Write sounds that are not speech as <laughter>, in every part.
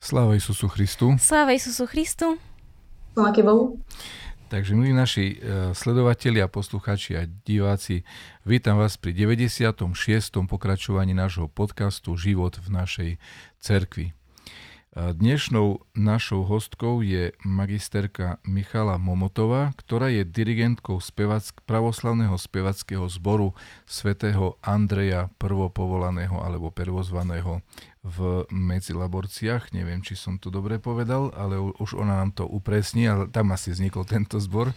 Sláva Isusu Christu. Sláva Isusu Christu. Sláva Bohu. Takže milí naši e, sledovatelia, poslucháči a diváci, vítam vás pri 96. pokračovaní nášho podcastu Život v našej cerkvi. Dnešnou našou hostkou je magisterka Michala Momotová, ktorá je dirigentkou spevack- pravoslavného spevackého zboru svätého Andreja prvopovolaného alebo prvozvaného v Medzilaborciach. Neviem, či som to dobre povedal, ale už ona nám to upresní, ale tam asi vznikol tento zbor.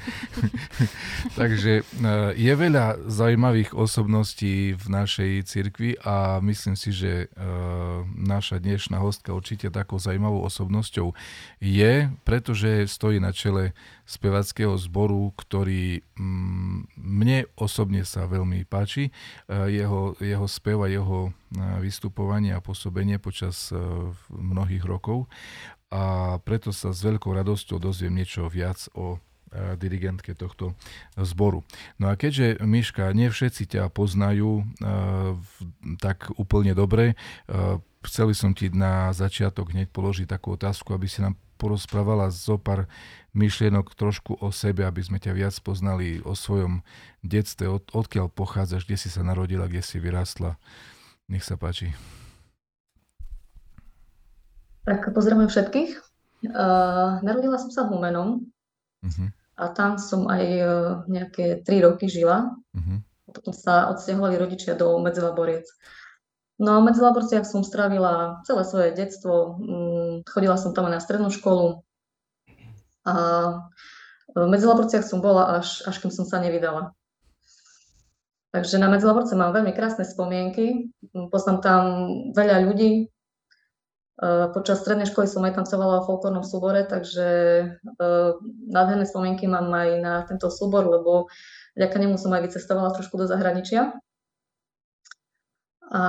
<laughs> Takže e, je veľa zaujímavých osobností v našej cirkvi a myslím si, že e, naša dnešná hostka určite takou zaujímavou osobnosťou je, pretože stojí na čele spevackého zboru, ktorý mm, mne osobne sa veľmi páči. E, jeho, jeho spev a jeho e, vystupovanie a pôsobenie počas e, mnohých rokov a preto sa s veľkou radosťou dozviem niečo viac o dirigentke tohto zboru. No a keďže, Miška, nie všetci ťa poznajú tak úplne dobre, chceli som ti na začiatok hneď položiť takú otázku, aby si nám porozprávala zo pár myšlienok trošku o sebe, aby sme ťa viac poznali o svojom detstve, od, odkiaľ pochádzaš, kde si sa narodila, kde si vyrastla. Nech sa páči. Tak pozdravujem všetkých. Uh, narodila som sa v Humenom uh-huh. a tam som aj uh, nejaké 3 roky žila. Uh-huh. Potom sa odsťahovali rodičia do Medzilaboriec. No a v Medzilaborciach som strávila celé svoje detstvo. Um, chodila som tam na strednú školu, a v Medzilaborciach som bola až, až kým som sa nevydala. Takže na Medzilaborce mám veľmi krásne spomienky. Poznám tam veľa ľudí. Počas strednej školy som aj tancovala v folklórnom súbore, takže nádherné spomienky mám aj na tento súbor, lebo vďaka nemu som aj vycestovala trošku do zahraničia. A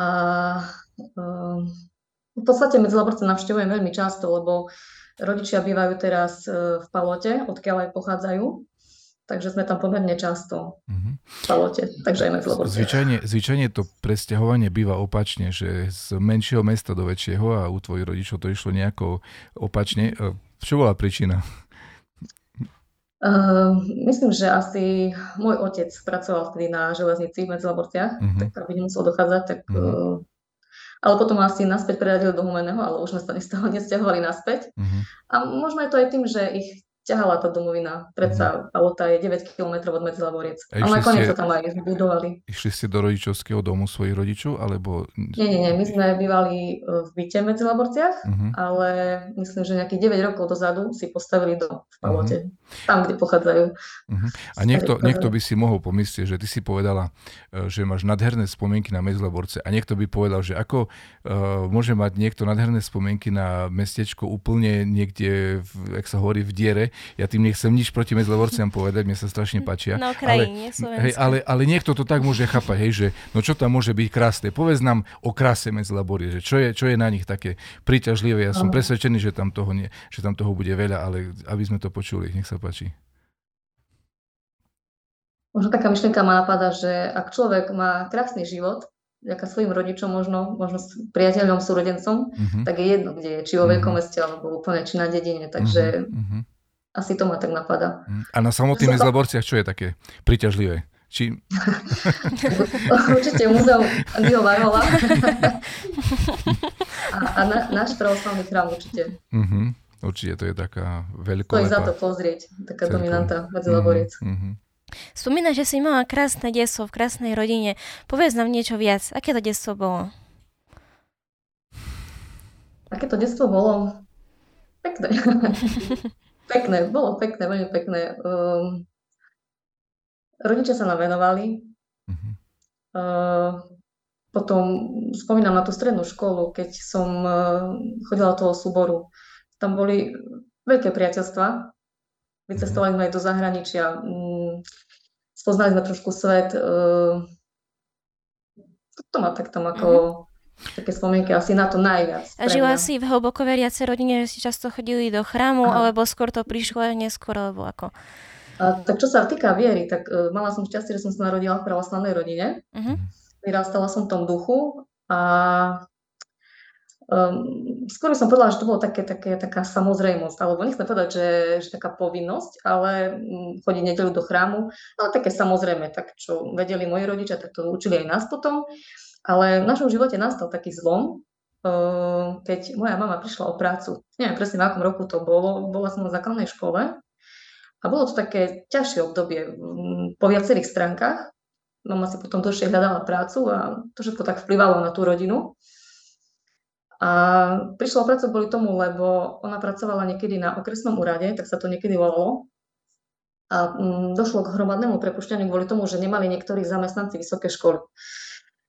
v podstate Medzilaborce navštevujem veľmi často, lebo Rodičia bývajú teraz e, v Palote, odkiaľ aj pochádzajú. Takže sme tam pomerne často v Palote, takže aj medzi zvyčajne, zvyčajne to presťahovanie býva opačne, že z menšieho mesta do väčšieho a u tvojich rodičov to išlo nejako opačne. E, čo bola príčina? Uh, myslím, že asi môj otec pracoval vtedy na železnici v Medzilaborciach, uh-huh. tak aby nemusel dochádzať, tak uh-huh. Ale potom asi naspäť preradili do Humeného, ale už sme sa <laughs> z toho nesťahovali naspäť. Uh-huh. A možno je to aj tým, že ich ťahala tá domovina. Predsa Palota je 9 km od Medzilaboriec. A, a nakoniec ste, sa tam aj budovali. Išli ste do rodičovského domu svojich rodičov? Alebo... Nie, nie, nie. My sme bývali e, v byte v Medzilaborciach, uh-huh. ale myslím, že nejakých 9 rokov dozadu si postavili dom v Palote. Uh-huh. Tam, kde pochádzajú. Uh-huh. A niekto, niekto by si mohol pomyslieť, že ty si povedala, e, že máš nadherné spomienky na Medzilaborce a niekto by povedal, že ako uh, môže mať niekto nadherné spomienky na mestečko úplne niekde, v, jak sa hovorí, v diere, ja tým nechcem nič proti Medzlevorciam povedať, mne sa strašne páčia. No krajine, ale, hej, ale, ale niekto to tak môže chápať, hej, že no čo tam môže byť krásne. Povedz nám o kráse Medzlaborie, že čo je, čo je na nich také príťažlivé. Ja som presvedčený, že tam, toho nie, že tam toho bude veľa, ale aby sme to počuli, nech sa páči. Možno taká myšlienka ma napadá, že ak človek má krásny život, vďaka svojim rodičom, možno, možno s priateľom, súrodencom, uh-huh. tak je jedno, kde je, či vo veľkom uh-huh. meste, alebo úplne, či na dedine. Takže uh-huh. Asi to ma tak napadá. Mm. A na samotných Medzlaborciach čo je také príťažlivé? Či... <laughs> Určite múzeum Andyho Varhola. <laughs> a, a na, náš pravoslavný chrám určite. Uh-huh. Určite to je taká veľká. To je za to pozrieť, taká cerko. dominanta Medzilaboriec. Uh-huh. Mhm, Spomínaš, že si mala krásne detstvo v krásnej rodine. Povedz nám niečo viac. Aké to detstvo bolo? Aké to detstvo bolo? Pekné. <laughs> Pekné, bolo pekné, veľmi pekné. Um, rodičia sa nám venovali. Uh-huh. Uh, potom spomínam na tú strednú školu, keď som uh, chodila do toho súboru. Tam boli veľké priateľstva. Vycestovali sme aj do zahraničia. Um, spoznali sme trošku svet. Uh, to ma tak tam ako... Uh-huh také spomienky asi na to najviac. A žila si v hlboko veriacej rodine, že si často chodili do chrámu, Aha. alebo skôr to prišlo neskôr, alebo ako? A, tak čo sa týka viery, tak uh, mala som šťastie, že som sa narodila v pravoslavnej rodine. Uh-huh. Vyrastala som v tom duchu a Um, skôr som povedala, že to bolo také, také, taká samozrejmosť, alebo nechcem povedať, že, že taká povinnosť, ale um, chodiť nedelu do chrámu, ale také samozrejme, tak čo vedeli moji rodičia, tak to učili aj nás potom. Ale v našom živote nastal taký zlom, uh, keď moja mama prišla o prácu. Neviem presne, v akom roku to bolo, bola som na základnej škole a bolo to také ťažšie obdobie um, po viacerých stránkach. Mama si potom dlhšie hľadala prácu a to všetko tak vplyvalo na tú rodinu. A prišla o prácu kvôli tomu, lebo ona pracovala niekedy na okresnom úrade, tak sa to niekedy volalo. A mm, došlo k hromadnému prepušťaniu kvôli tomu, že nemali niektorí zamestnanci vysoké školy.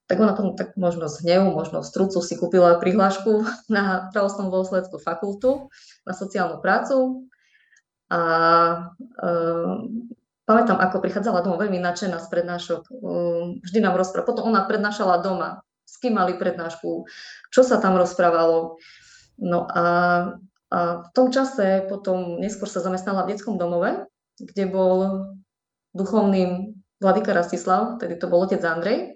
Tak ona tomu tak možno z hnevu, možno z trucu si kúpila prihlášku <laughs> na pravoslavnú dôsledskú fakultu na sociálnu prácu. A e, pamätám, ako prichádzala domov veľmi nadšená z prednášok. E, vždy nám rozprávala. Potom ona prednášala doma s kým mali prednášku, čo sa tam rozprávalo. No a, a v tom čase potom neskôr sa zamestnala v detskom domove, kde bol duchovným Vladyka Rastislav, tedy to bol otec Andrej.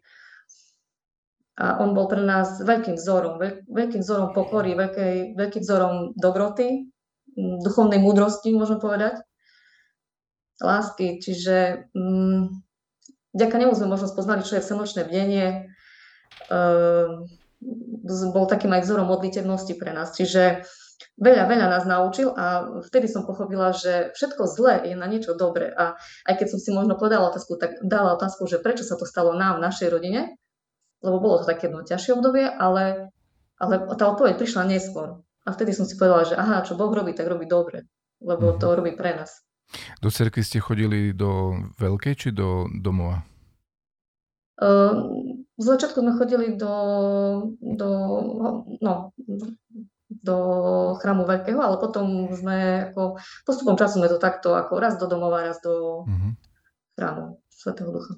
A on bol pre nás veľkým vzorom, veľkým vzorom pokory, veľký, veľkým vzorom dobroty, duchovnej múdrosti, môžem povedať, lásky. Čiže mm, vďaka nemu sme možno spoznali, čo je vsenočné bdenie, Ehm, bol takým aj vzorom modlitevnosti pre nás. Čiže veľa, veľa nás naučil a vtedy som pochopila, že všetko zlé je na niečo dobré. A aj keď som si možno podala otázku, tak dala otázku, že prečo sa to stalo nám, v našej rodine, lebo bolo to také jedno ťažšie obdobie, ale, ale tá odpoveď prišla neskôr. A vtedy som si povedala, že aha, čo Boh robí, tak robí dobre, lebo to mhm. robí pre nás. Do cerky ste chodili do veľkej či do domova? Uh, v začiatku sme chodili do, do, no, do chrámu veľkého, ale potom sme ako, postupom času sme to takto ako raz do domova, raz do uh-huh. chrámu Svetého Ducha.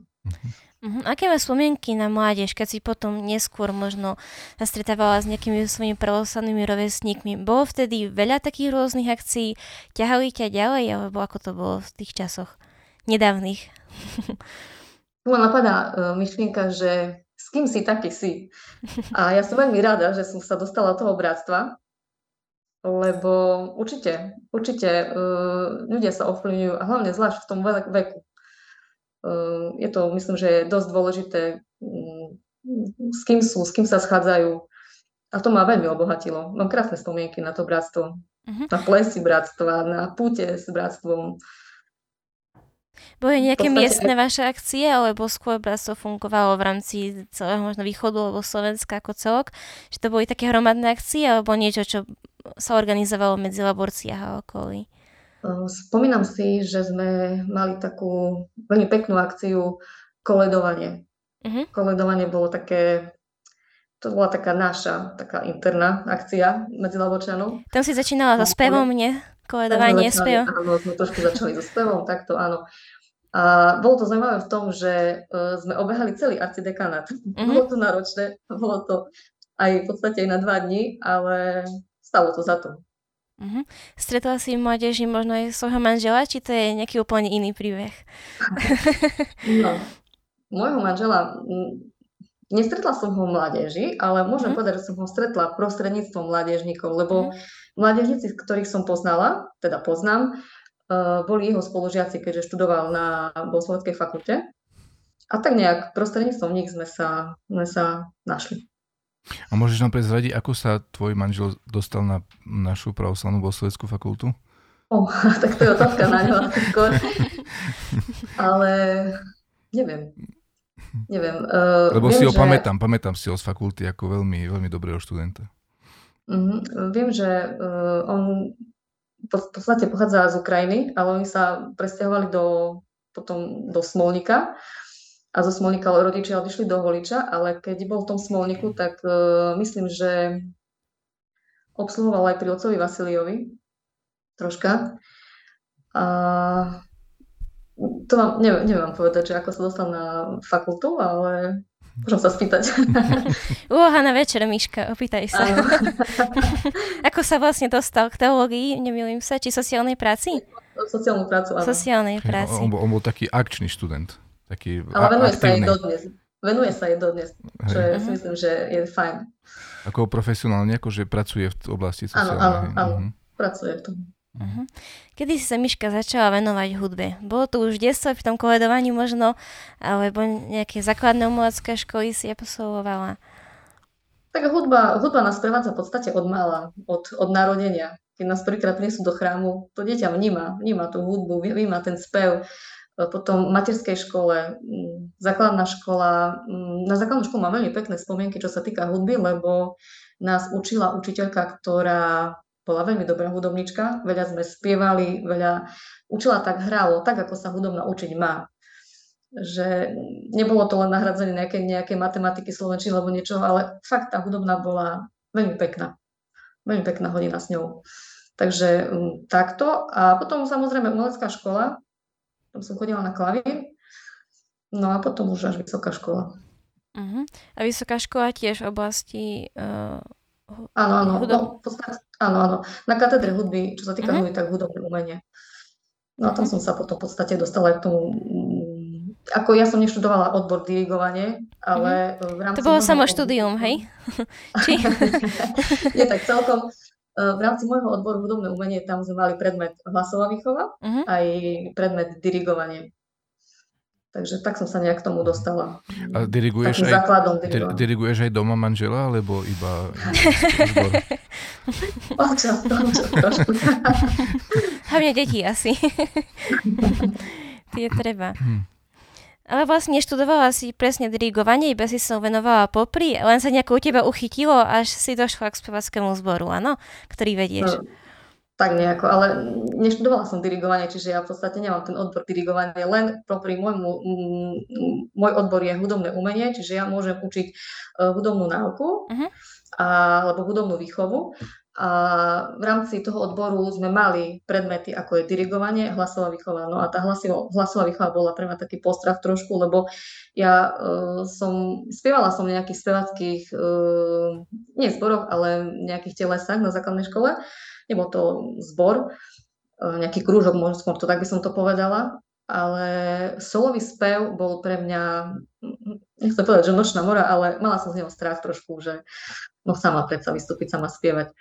Uh-huh. Aké máš spomienky na mládež, keď si potom neskôr možno stretávala s nejakými svojimi pravoslavnými rovesníkmi? Bolo vtedy veľa takých rôznych akcií? Ťahali ťa ďalej, alebo ako to bolo v tých časoch nedávnych? Tu ma napadá uh, myšlienka, že s kým si, taký si. A ja som veľmi rada, že som sa dostala do toho bratstva, lebo určite, určite uh, ľudia sa ovplyvňujú, a hlavne zvlášť v tom veku. Uh, je to, myslím, že je dosť dôležité, um, s kým sú, s kým sa schádzajú. A to ma veľmi obohatilo. Mám krásne spomienky na to bratstvo. Uh-huh. Na plesy bratstva, na púte s bratstvom. Boli nejaké podstate... miestne vaše akcie, alebo skôr bratstvo fungovalo v rámci celého možno východu alebo Slovenska ako celok? Že to boli také hromadné akcie, alebo niečo, čo sa organizovalo medzi laborciách a okolí? Spomínam si, že sme mali takú veľmi peknú akciu koledovanie. Uh-huh. Koledovanie bolo také, to bola taká naša, taká interná akcia medzi Laborčanov. Tam si začínala so spevom, nie? Koledovanie, spev. Áno, sme trošku začali so spevom, takto áno. A bolo to zaujímavé v tom, že uh, sme obehali celý arcidekanát. Mm-hmm. Bolo to náročné, bolo to aj v podstate aj na dva dní, ale stalo to za to. Mm-hmm. Stretla si mládeži možno aj svojho manžela, či to je nejaký úplne iný príbeh? <laughs> no, môjho manžela, nestretla som ho v mládeži, ale môžem mm-hmm. povedať, že som ho stretla prostredníctvom mládežníkov, lebo mm-hmm. mládežníci, ktorých som poznala, teda poznám, Eh, boli jeho spolužiaci, keďže študoval na Bohosloveckej fakulte. A tak nejak prostredníctvom nich sme sa, sme sa našli. A môžeš nám prezradiť, ako sa tvoj manžel dostal na našu pravoslavnú Bohosloveckú fakultu? Oh, <laughs> tak to je otázka na ňo skôr. <laughs> Ale neviem. Neviem. Uh, Lebo viem, si ho že... pamätám, pamätám si ho z fakulty ako veľmi, veľmi dobrého študenta. Uh-huh. Viem, že uh, on v podstate pochádza z Ukrajiny, ale oni sa presťahovali do, potom do Smolnika a zo Smolnika rodičia odišli do Holiča, ale keď bol v tom Smolniku, tak uh, myslím, že obsluhoval aj pri otcovi Vasiliovi troška. A to vám, neviem, neviem vám povedať, že ako sa dostal na fakultu, ale Môžem sa spýtať. <laughs> Úloha na večer, Miška, opýtaj sa. <laughs> Ako sa vlastne dostal k teológii, nemýlim sa, či sociálnej práci? Sociálnu prácu, áno. Sociálnej práci. On, on bol taký akčný študent. Taký Ale venuje sa aj dodnes. venuje sa jej dodnes, čo je, si myslím, že je fajn. Ako profesionálne, akože pracuje v oblasti sociálnej. Áno, áno, áno, uh-huh. pracuje v tom. Uh-huh. Kedy si sa Miška začala venovať hudbe? Bolo to už detstvo v tom koledovaní možno, alebo nejaké základné umelecké školy si absolvovala? Tak hudba, hudba nás prevádza v podstate od mala, od, od narodenia. Keď nás prvýkrát prinesú do chrámu, to dieťa vníma, vníma tú hudbu, vníma ten spev. Potom v materskej škole, mm, základná škola. Mm, na základnú školu mám veľmi pekné spomienky, čo sa týka hudby, lebo nás učila učiteľka, ktorá bola veľmi dobrá hudobnička, veľa sme spievali, veľa učila tak hralo, tak ako sa hudobná učiť má. Že nebolo to len nahradzenie nejaké, nejaké matematiky, slovenčiny alebo niečo, ale fakt tá hudobná bola veľmi pekná. Veľmi pekná hodina s ňou. Takže um, takto. A potom samozrejme umelecká škola. Tam som chodila na klavír. No a potom už až vysoká škola. Uh-huh. A vysoká škola tiež v oblasti uh, Áno, áno, no, v podstate, áno, áno. Na katedre hudby, čo sa týka uh-huh. hudby, tak hudobné umenie. No a tam uh-huh. som sa potom v podstate dostala aj k tomu, mm, ako ja som neštudovala odbor dirigovanie, ale uh-huh. v rámci... To bolo samo štúdium, hej? <laughs> Či? Nie, tak celkom. E, v rámci môjho odboru hudobné umenie tam sme mali predmet hlasová výchova, uh-huh. aj predmet dirigovanie. Takže tak som sa nejak k tomu dostala. A diriguješ aj, diriguješ aj doma manžela, alebo iba <laughs> Občas, občas trošku. Hlavne deti asi. <laughs> Tie treba. Hm. Ale vlastne neštudovala si presne dirigovanie, iba si sa venovala popri, len sa nejako u teba uchytilo, až si došla k spevackému zboru, áno? Ktorý vedieš. No tak nejako, ale neštudovala som dirigovanie, čiže ja v podstate nemám ten odbor dirigovanie, len pri môjmu, môj odbor je hudobné umenie, čiže ja môžem učiť e, hudobnú náuku uh-huh. a, alebo hudobnú výchovu. A v rámci toho odboru sme mali predmety, ako je dirigovanie, hlasová výchova. No a tá hlasová, výchova bola pre mňa taký postrach trošku, lebo ja uh, som, spievala som nejakých spevackých, uh, nie zboroch, ale nejakých telesách na základnej škole nebol to zbor, e, nejaký krúžok, možno skôr to tak by som to povedala, ale solový spev bol pre mňa, nechcem povedať, že nočná mora, ale mala som z neho strach trošku, že no sama predsa vystúpiť, sama spievať.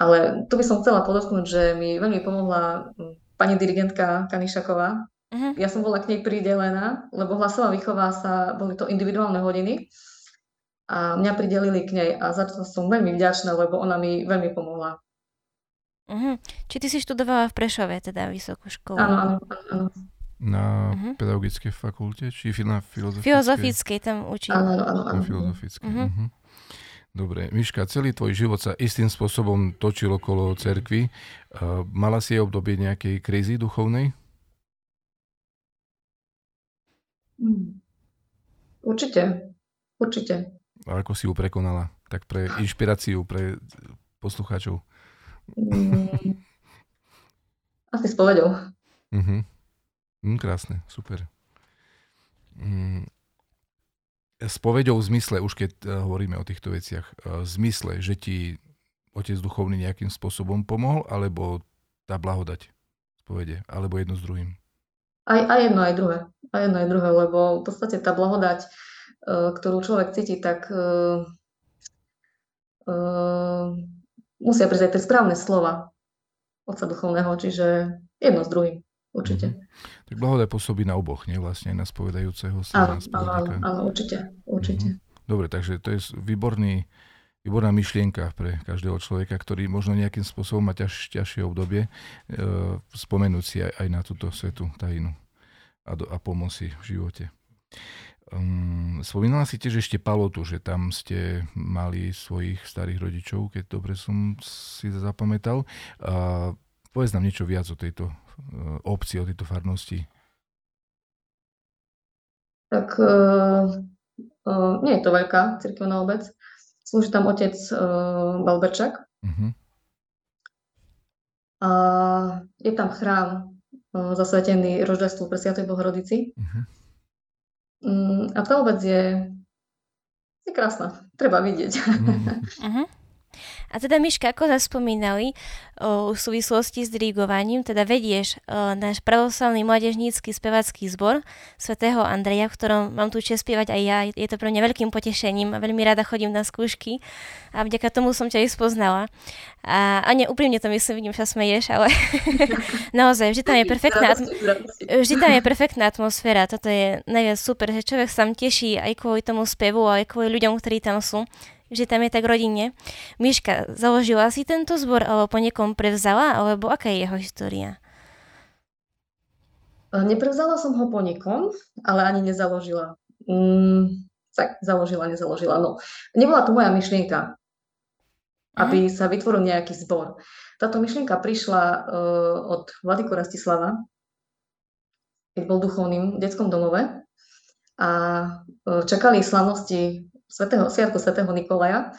Ale tu by som chcela podotknúť, že mi veľmi pomohla pani dirigentka Kanišaková. Uh-huh. Ja som bola k nej pridelená, lebo hlasová výchova sa, boli to individuálne hodiny a mňa pridelili k nej a za to som veľmi vďačná, lebo ona mi veľmi pomohla. Uh-huh. Či ty si študovala v Prešove, teda vysokú školu? Áno, áno, áno. Na uh-huh. pedagogickej fakulte, či na filozofickej? Filozofickej tam učím. Áno, áno, áno. Na filozofickej. Uh-huh. Uh-huh. Dobre, Miška, celý tvoj život sa istým spôsobom točil okolo cerkvy. Uh, mala si obdobie nejakej krízy duchovnej? Hmm. Určite, určite. A ako si ju prekonala? Tak pre inšpiráciu, pre poslucháčov. Mm, asi s povedou. Uh-huh. Mm, krásne, super. Mm, s povedou v zmysle, už keď uh, hovoríme o týchto veciach, uh, v zmysle, že ti otec duchovný nejakým spôsobom pomohol, alebo tá blahodať z povede, alebo jedno s druhým? Aj, aj jedno, aj druhé. Aj jedno, aj druhé, lebo v podstate tá blahodať, uh, ktorú človek cíti, tak uh, uh, musia prísť aj tie správne slova Otca Duchovného, čiže jedno s druhým. Určite. Mm-hmm. Tak blahodaj pôsobí na oboch, nie? Vlastne na spovedajúceho sa. Áno, áno, áno, určite. určite. Mm-hmm. Dobre, takže to je výborný, výborná myšlienka pre každého človeka, ktorý možno nejakým spôsobom má ťaž, ťažšie obdobie, e, spomenúť si aj, aj na túto svetu tajinu a, do, a pomoci v živote. Um, spomínala si tiež ešte Palotu, že tam ste mali svojich starých rodičov, keď dobre som si zapamätal. Uh, povedz nám niečo viac o tejto obci, o tejto farnosti. Tak uh, uh, nie je to veľká cirkevná obec. Slúži tam otec uh, Balberčak. Uh-huh. A je tam chrám uh, zasvetený roždestvu pre Sviatej Bohorodici. Uh-huh. Mm, a tá obec je, je krásna, treba vidieť. <laughs> Uh-huh. A teda Miška, ako sme spomínali o, v súvislosti s dirigovaním, teda vedieš o, náš pravoslavný mládežnícky spevacký zbor svätého Andreja, v ktorom mám tu čest spievať aj ja. Je to pre mňa veľkým potešením a veľmi rada chodím na skúšky a vďaka tomu som ťa aj spoznala. A, a ne, úprimne to myslím, vidím, že sa smeješ, ale <laughs> naozaj, vždy tam je perfektná atm- vždy tam je perfektná atmosféra. Toto je najviac super, že človek sa tam teší aj kvôli tomu spevu, aj kvôli ľuďom, ktorí tam sú že tam je tak rodine. Miška, založila si tento zbor, alebo po niekom prevzala, alebo aká je jeho história? E, neprevzala som ho po niekom, ale ani nezaložila. Mm, tak, založila, nezaložila. No, nebola to moja myšlienka, aby mm. sa vytvoril nejaký zbor. Táto myšlienka prišla uh, od Vladyku Rastislava, keď bol duchovným v detskom domove a uh, čakali slavnosti svetého, sviatku svätého Nikolaja.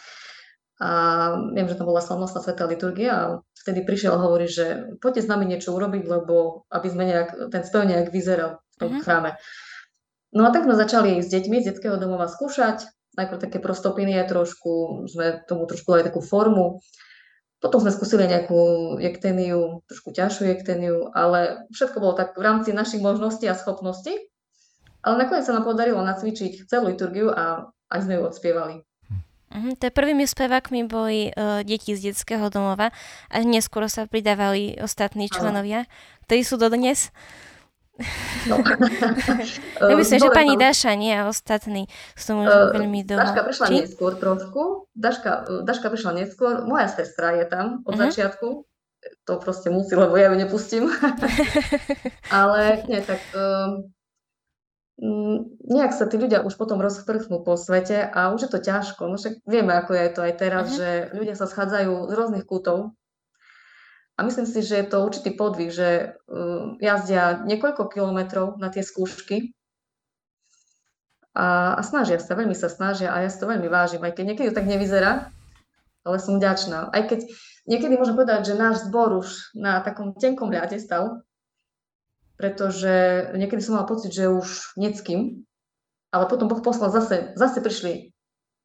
A viem, že to bola slavnostná svetá liturgia a vtedy prišiel a hovorí, že poďte s nami niečo urobiť, lebo aby sme nejak, ten spev nejak vyzeral v tom mm-hmm. chráme. No a tak sme začali s deťmi z detského domova skúšať, najprv také prostopiny trošku, sme tomu trošku dali takú formu. Potom sme skúsili nejakú jekteniu, trošku ťažšiu jekteniu, ale všetko bolo tak v rámci našich možností a schopností. Ale nakoniec sa nám podarilo nacvičiť celú liturgiu a aj sme ju odspievali. To prvými spevákmi boli uh, deti z detského domova a neskôr sa pridávali ostatní členovia, ktorí sú dodnes. No. <laughs> <laughs> ja myslím, že pani Daša nie a ostatní sú tomu uh, veľmi dlho. Daška prišla Či? neskôr trošku. Daška, Daška prišla neskôr. Moja sestra je tam od uh-huh. začiatku. To proste musí, lebo ja ju nepustím. <laughs> Ale nie, tak Mm, nejak sa tí ľudia už potom rozprchnú po svete a už je to ťažko. No však vieme, ako je to aj teraz, uh-huh. že ľudia sa schádzajú z rôznych kútov a myslím si, že je to určitý podvih, že uh, jazdia niekoľko kilometrov na tie skúšky a, a snažia sa, veľmi sa snažia a ja si to veľmi vážim, aj keď niekedy to tak nevyzerá, ale som vďačná. Aj keď niekedy môžem povedať, že náš zbor už na takom tenkom ľade stal, pretože niekedy som mala pocit, že už neckým, ale potom Boh poslal zase, zase prišli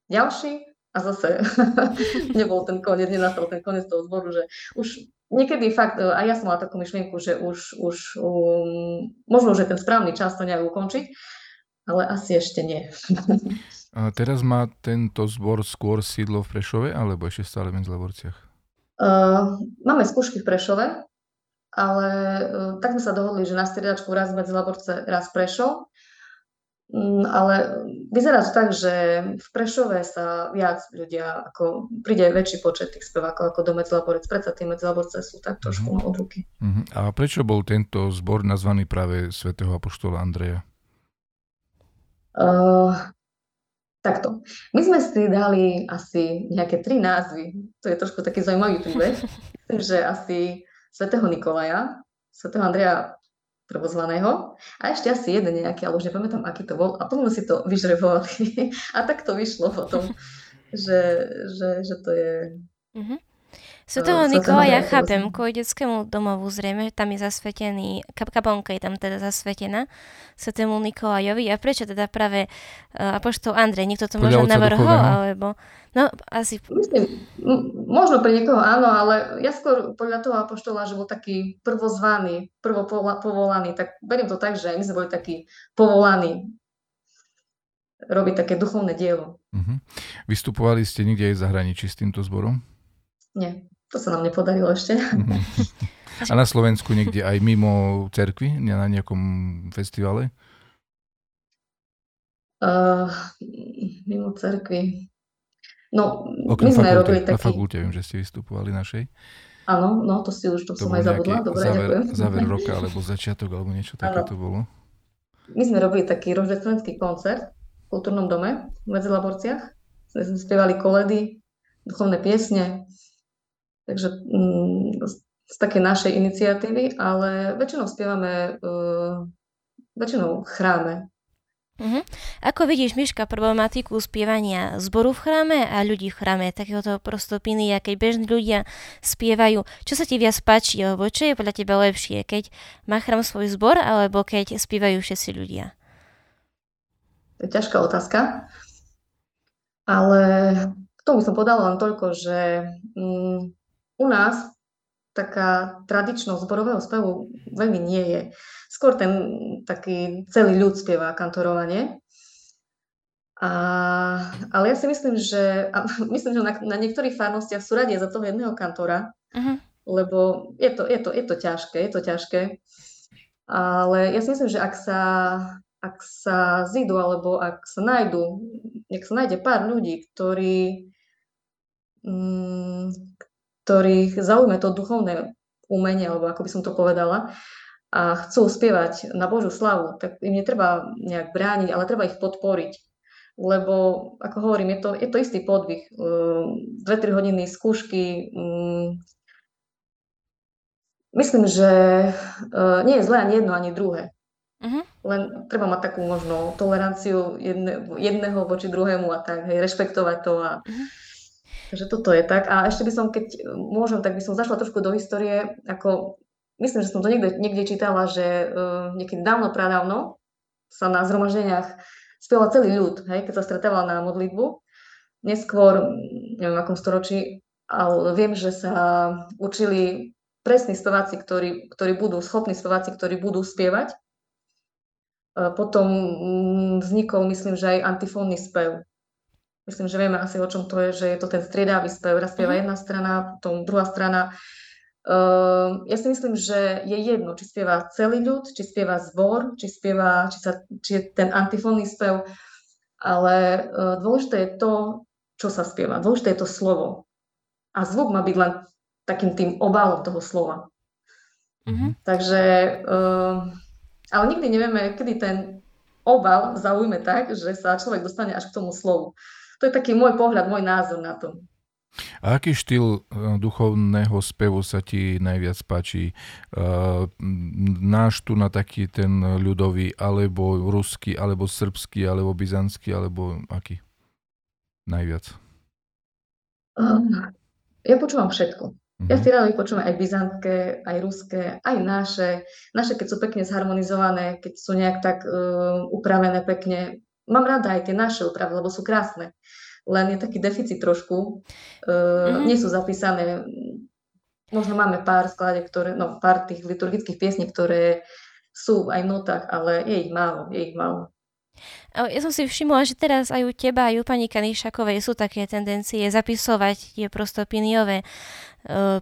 ďalší a zase <laughs> nebol ten koniec, nenastal ten koniec toho zboru, že už niekedy fakt, a ja som mala takú myšlienku, že už, už um, možno, že ten správny čas to nejak ukončiť, ale asi ešte nie. <laughs> a teraz má tento zbor skôr sídlo v Prešove, alebo ešte stále v Medzlaborciach? Uh, máme skúšky v Prešove, ale uh, tak sme sa dohodli, že na striedačku raz medzi Laborce, raz Prešov. Um, ale vyzerá to tak, že v Prešove sa viac ľudia, ako príde väčší počet tých spevákov ako do Medzlaborec, predsa tie Medzlaborce sú tak trošku uh-huh. od ruky. Uh-huh. A prečo bol tento zbor nazvaný práve svätého Apoštola Andreja? Uh, takto. My sme si dali asi nejaké tri názvy. To je trošku taký zaujímavý príbeh. <laughs> Myslím, že asi svätého Nikolaja, svätého Andreja prvozvaného a ešte asi jeden nejaký, ale už nepamätám, aký to bol. A potom si to <laughs> vyžrebovali. a tak to vyšlo potom, <laughs> že, že, že to je... Mm-hmm. Svetého Nikolaja chápem, kvôli detskému domovu zrejme, tam je zasvetený, kaponka je tam teda zasvetená Svetému Nikolajovi. A prečo teda práve uh, Apoštol Andrej? Niekto to možno navrhol, alebo... No, asi... Myslím, možno pre niekoho áno, ale ja skôr podľa toho Apoštola, že bol taký prvozvaný, prvopovolaný, tak beriem to tak, že my sme boli takí povolaní robiť také duchovné dielo. Uh-huh. Vystupovali ste niekde aj v zahraničí s týmto zborom? Nie. To sa nám nepodarilo ešte. A na Slovensku niekde aj mimo cerkvy, na nejakom festivale? Uh, mimo cerkvy. No, Okrem my sme fakulte, robili taký... Na fakulte viem, že ste vystupovali našej. Áno, no to si už, to, to som aj zabudla. Dobre, záver, ďakujem. záver roka, alebo začiatok, alebo niečo také to bolo. My sme robili taký roždeclenský koncert v kultúrnom dome v Medzilaborciach. Sme spievali koledy, duchovné piesne, Takže mm, z také našej iniciatívy, ale väčšinou spievame, uh, väčšinou chráme. Uh-huh. Ako vidíš, Miška, problematiku spievania zboru v chráme a ľudí v chráme, takéhoto prostopiny, a keď bežní ľudia spievajú, čo sa ti viac páči, alebo čo je podľa teba lepšie, keď má chrám svoj zbor, alebo keď spievajú všetci ľudia? To je ťažká otázka, ale tomu som podala len toľko, že um, u nás taká tradičnosť zborového spevu veľmi nie je. Skôr ten taký celý ľud spieva kantorovanie. A, ale ja si myslím, že, a <laughs> myslím, že na, na niektorých farnostiach sú radi za toho jedného kantora, uh-huh. lebo je to, je, to, je to ťažké, je to ťažké. Ale ja si myslím, že ak sa, ak sa zídu, alebo ak sa nájdu, nech sa nájde pár ľudí, ktorí, mm, ktorých zaujme to duchovné umenie, alebo ako by som to povedala, a chcú spievať na Božú slavu, tak im netreba nejak brániť, ale treba ich podporiť. Lebo, ako hovorím, je to, je to istý podvih. 2-3 hodiny skúšky, mm, Myslím, že uh, nie je zlé ani jedno, ani druhé. Uh-huh. Len treba mať takú možno toleranciu jedne, jedného voči druhému a tak, hej, rešpektovať to. A... Uh-huh. Takže toto je tak. A ešte by som, keď môžem, tak by som zašla trošku do histórie, ako myslím, že som to niekde, niekde čítala, že uh, niekedy dávno, pradávno sa na zhromaždeniach spieval celý ľud, hej, keď sa stretával na modlitbu. Neskôr, neviem v akom storočí, ale viem, že sa učili presní speváci, ktorí, ktorí budú, schopní speváci, ktorí budú spievať. E, potom mm, vznikol, myslím, že aj antifónny spev. Myslím, že vieme asi, o čom to je, že je to ten striedavý spev. Raz spieva mhm. jedna strana, potom druhá strana. Uh, ja si myslím, že je jedno, či spieva celý ľud, či spieva zbor, či, spieva, či, sa, či je ten antifónny spev, ale uh, dôležité je to, čo sa spieva. Dôležité je to slovo. A zvuk má byť len takým tým obalom toho slova. Mm-hmm. Takže, uh, ale nikdy nevieme, kedy ten obal zaujme tak, že sa človek dostane až k tomu slovu. To je taký môj pohľad, môj názor na to. A aký štýl e, duchovného spevu sa ti najviac páči? Uh, náš tu na taký ten ľudový, alebo ruský, alebo srbský, alebo byzantský, alebo aký? Najviac. Uh, ja počúvam všetko. Mm-hmm. Ja si rád vypočujem aj byzantské, aj ruské, aj naše. Naše, keď sú pekne zharmonizované, keď sú nejak tak uh, upravené pekne. Mám rada aj tie naše úpravy, lebo sú krásne. Len je taký deficit trošku. Uh, mm-hmm. Nie sú zapísané. Možno máme pár sklade, ktoré, no pár tých liturgických piesní, ktoré sú aj v notách, ale je ich málo, je ich málo. Ja som si všimla, že teraz aj u teba, aj u pani Kanišakovej sú také tendencie zapisovať tie prostopiniové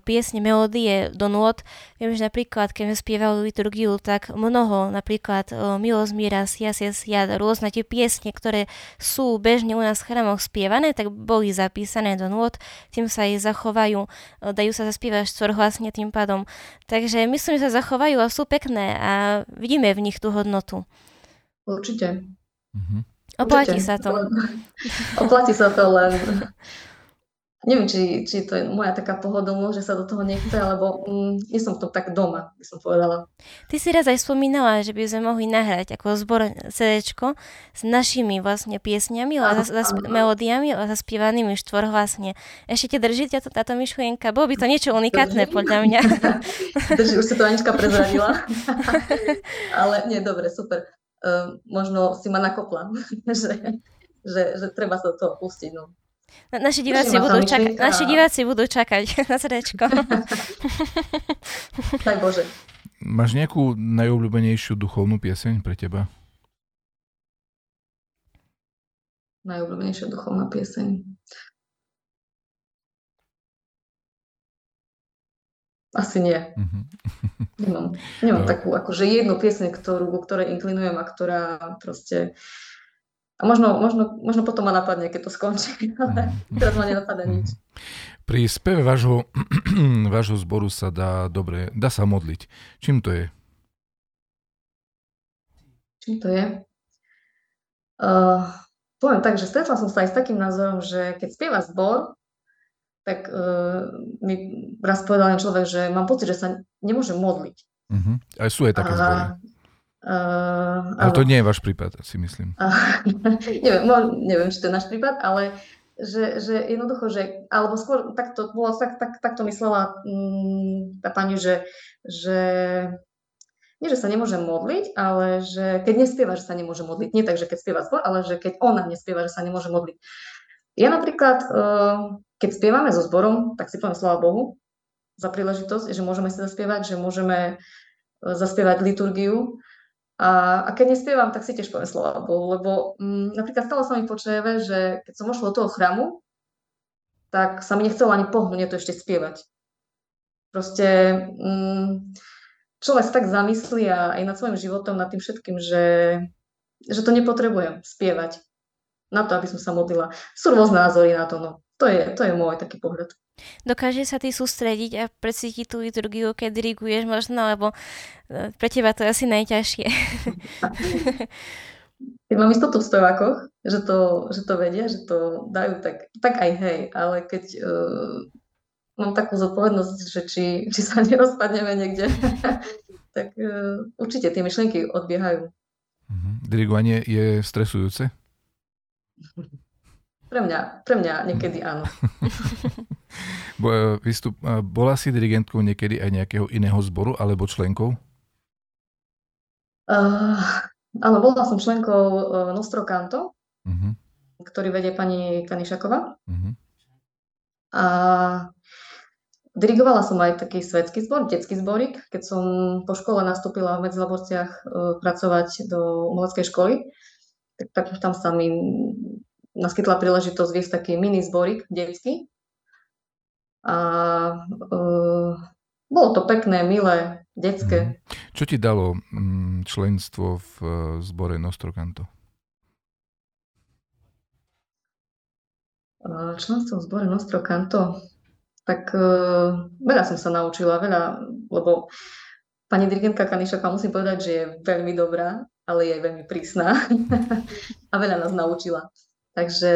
piesne, melódie do nôd. Viem, že napríklad, keď sme spievali liturgiu, tak mnoho, napríklad uh, Milosť míra, Sias, Sias, Siad, rôzne tie piesne, ktoré sú bežne u nás v chrámoch spievané, tak boli zapísané do nôd, tým sa aj zachovajú, uh, dajú sa zaspievať štvorhlasne tým pádom. Takže myslím, že sa zachovajú a sú pekné a vidíme v nich tú hodnotu. Určite. Mm-hmm. Oplatí sa to. Oplatí sa to len <laughs> neviem, či, či to je moja taká pohodlnosť, že sa do toho nechce, alebo mm, nie som v tom tak doma, by som povedala. Ty si raz aj spomínala, že by sme mohli nahrať ako zbor CD s našimi vlastne piesňami, ale zas, melódiami, ale zaspievanými štvorhlasne. Ešte te drží táto, táto myšlienka? Bolo by to niečo unikátne, Drží? podľa mňa. <laughs> Drží, už si to Anička prezradila. <laughs> ale nie, dobre, super uh, možno si ma nakopla, <laughs> že, že, že treba sa do toho pustiť. No. Na, naši, diváci budú čakať, a... naši diváci budú čakať na srdečko. <laughs> Daj Bože. Máš nejakú najobľúbenejšiu duchovnú pieseň pre teba? Najobľúbenejšia duchovná pieseň. Asi nie. Mm-hmm. <laughs> Nemám, nemám no. takú akože jednu piesň, ktorú, ktorej inklinujem a ktorá proste... A možno, možno, možno potom ma napadne, keď to skončí, <laughs> ale teraz ma nenapadá nič. Pri speve vášho, <clears throat> vášho zboru sa dá dobre, dá sa modliť. Čím to je? Čím to je? Uh, poviem tak, že stretla som sa aj s takým názorom, že keď spieva zbor, tak uh, mi raz povedal jeden človek, že mám pocit, že sa nemôžem modliť. Uh-huh. Aj sú aj také zbory. Uh, ale to nie je váš prípad, si myslím. <laughs> Neviem, neviem, či to je náš prípad, ale že, že jednoducho, že, alebo skôr tak to, bolo, tak, tak, tak to myslela um, tá pani, že, že nie, že sa nemôže modliť, ale že keď nespieva, že sa nemôže modliť. Nie tak, že keď spieva zbor, ale že keď ona nespieva, že sa nemôže modliť. Ja napríklad, uh, keď spievame so zborom, tak si poviem sláva Bohu za príležitosť, že môžeme si zaspievať, že môžeme uh, zaspievať liturgiu. A, a keď nespievam, tak si tiež poviem slova Bohu, lebo um, napríklad stalo sa mi počujeme, že keď som ošla do toho chrámu, tak sa mi nechcelo ani pohnúť, to ešte spievať. Proste um, človek sa tak zamyslí a aj nad svojim životom, nad tým všetkým, že, že to nepotrebujem spievať na to, aby som sa modlila. Sú rôzne názory na to, no. To je, to je môj taký pohľad. Dokáže sa ty sústrediť a precítiť tú liturgiu, keď diriguješ možno, lebo e, pre teba to je asi najťažšie. <laughs> Keď mám istotu v stojákoch, že to, že to vedia, že to dajú, tak, tak aj hej, ale keď uh, mám takú zodpovednosť, že či, či sa <laughs> nerozpadneme niekde, <laughs> tak uh, určite tie myšlienky odbiehajú. Uh-huh. Dirigovanie je stresujúce? Pre mňa, pre mňa niekedy áno. <laughs> E, vystup, e, bola si dirigentkou niekedy aj nejakého iného zboru alebo členkou? Uh, áno, bola som členkou uh, Nostro Canto, uh-huh. ktorý vedie pani Kanišaková. Uh-huh. A dirigovala som aj taký svetský zbor, detský zborik, keď som po škole nastúpila v Medzilaborciach uh, pracovať do umeleckej školy tak, tak tam sa mi naskytla príležitosť viesť taký mini zborik detský. A uh, bolo to pekné, milé, detské. Mhm. Čo ti dalo um, členstvo v uh, zbore Nostrokanto? Uh, členstvo v zbore Nostrokanto? Tak uh, veľa som sa naučila, veľa, lebo pani dirigentka Kanišaková musím povedať, že je veľmi dobrá ale je veľmi prísna <laughs> a veľa nás naučila. Takže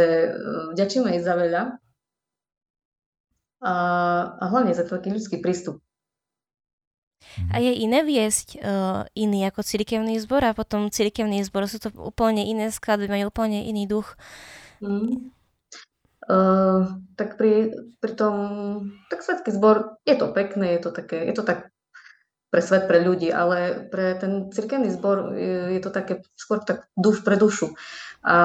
ďakujeme jej za veľa a, a hlavne za taký ľudský prístup. A je iné viesť uh, iný ako cirkevný zbor a potom cirkevný zbor sú to úplne iné skladby, majú úplne iný duch. Mm. Uh, tak pri, pri tom, tak svetský zbor, je to pekné, je to také, je to tak pre svet, pre ľudí, ale pre ten cirkevný zbor je to také skôr tak duš pre dušu. A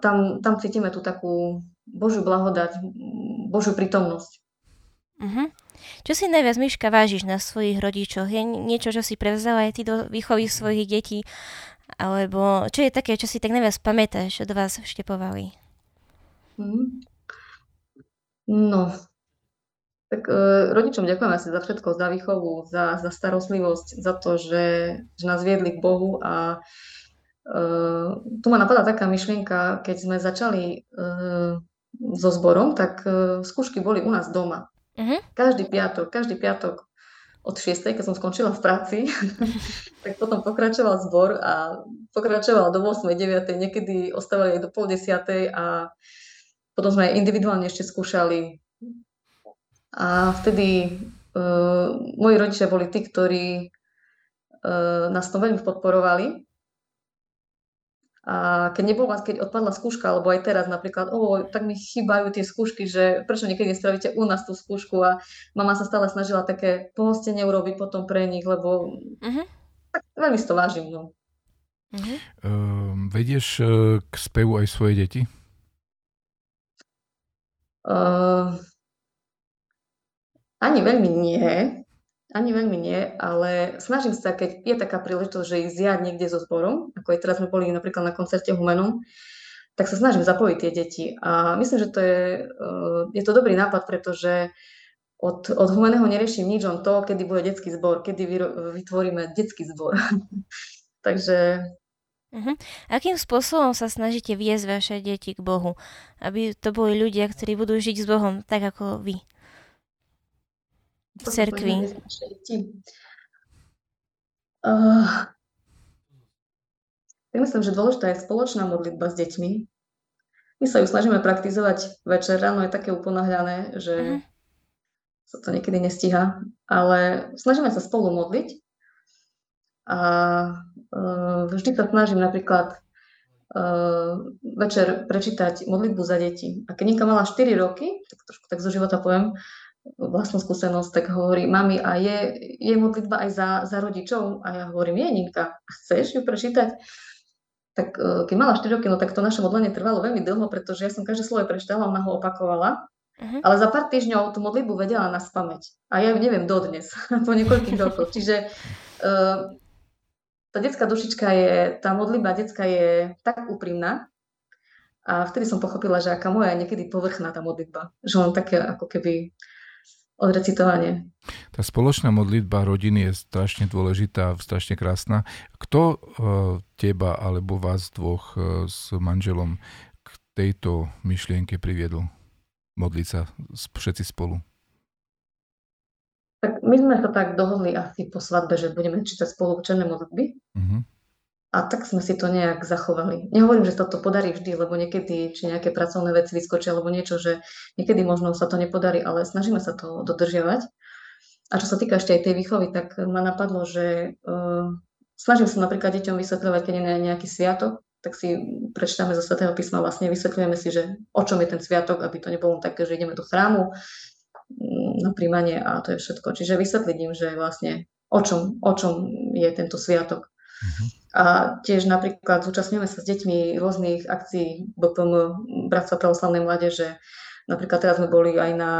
tam, tam cítime tú takú Božiu blahodať, Božiu prítomnosť. Uh-huh. Čo si najviac, Myška, vážiš na svojich rodičoch? Je niečo, čo si prevzala aj ty do výchovy svojich detí? Alebo čo je také, čo si tak najviac pamätáš, od vás vštepovali? Hmm. No, tak e, rodičom ďakujem asi za všetko, za výchovu, za, za starostlivosť, za to, že, že nás viedli k Bohu a e, tu ma napadá taká myšlienka, keď sme začali e, so zborom, tak e, skúšky boli u nás doma. Uh-huh. Každý piatok, každý piatok od 6, keď som skončila v práci, <laughs> tak potom pokračoval zbor a pokračoval do 8, 9, niekedy ostávali aj do pol 10 a potom sme aj individuálne ešte skúšali a vtedy uh, moji rodičia boli tí, ktorí uh, nás to veľmi podporovali. A keď nebol vás, keď odpadla skúška, alebo aj teraz napríklad, o, tak mi chýbajú tie skúšky, že prečo niekedy nespravíte u nás tú skúšku a mama sa stále snažila také pohostenie urobiť potom pre nich, lebo uh-huh. tak veľmi si to vážim. No. Uh-huh. Uh, vedieš uh, k spevu aj svoje deti? Uh, ani veľmi nie, ani veľmi nie, ale snažím sa, keď je taká príležitosť, že ich zjať niekde so zborom, ako aj teraz sme boli napríklad na koncerte Humenom, tak sa snažím zapojiť tie deti. A myslím, že to je, eh, je to dobrý nápad, pretože od, od Humeného neriešim nič, on to, kedy bude detský zbor, kedy vytvoríme detský zbor. <laughs> Takže Uh-huh. Akým spôsobom sa snažíte viesť vaše deti k Bohu? Aby to boli ľudia, ktorí budú žiť s Bohom tak ako vy v cerkvi? Uh, ja myslím, že dôležitá je spoločná modlitba s deťmi. My sa ju snažíme praktizovať večer, ráno je také uponáhľané, že uh-huh. sa to niekedy nestíha, ale snažíme sa spolu modliť a uh, vždy sa snažím napríklad uh, večer prečítať modlitbu za deti. A keď Nika mala 4 roky, tak trošku tak zo života poviem, vlastnú skúsenosť, tak hovorí, mami, a je, je modlitba aj za, za rodičov? A ja hovorím, je Ninka, chceš ju prečítať? Tak uh, keď mala 4 roky, no tak to naše modlenie trvalo veľmi dlho, pretože ja som každé slovo prečítala, ona ho opakovala. Uh-huh. Ale za pár týždňov tú modlitbu vedela na spameť. A ja ju neviem dodnes, <laughs> po niekoľkých rokoch. Čiže uh, tá detská dušička je, tá modlitba detská je tak úprimná, a vtedy som pochopila, že aká moja niekedy povrchná tá modlitba. Že len také ako keby odrecitovanie. Tá spoločná modlitba rodiny je strašne dôležitá, strašne krásna. Kto uh, teba alebo vás dvoch uh, s manželom k tejto myšlienke priviedol? Modliť sa všetci spolu. Tak my sme sa tak dohodli asi po svadbe, že budeme čítať spolu učené modlitby. Uh-huh. A tak sme si to nejak zachovali. Nehovorím, že sa to podarí vždy, lebo niekedy, či nejaké pracovné veci vyskočia, alebo niečo, že niekedy možno sa to nepodarí, ale snažíme sa to dodržiavať. A čo sa týka ešte aj tej výchovy, tak ma napadlo, že uh, snažím sa napríklad deťom vysvetľovať, keď je nejaký sviatok, tak si prečítame zo Svetého písma, vlastne vysvetľujeme si, že o čom je ten sviatok, aby to nebolo také, že ideme do chrámu mm, na príjmanie a to je všetko. Čiže vysvetliť im, že vlastne o čom, o čom je tento sviatok. Uh-huh. A tiež napríklad zúčastňujeme sa s deťmi rôznych akcií BPM Bratstva pravoslavnej mládeže. Napríklad teraz sme boli aj na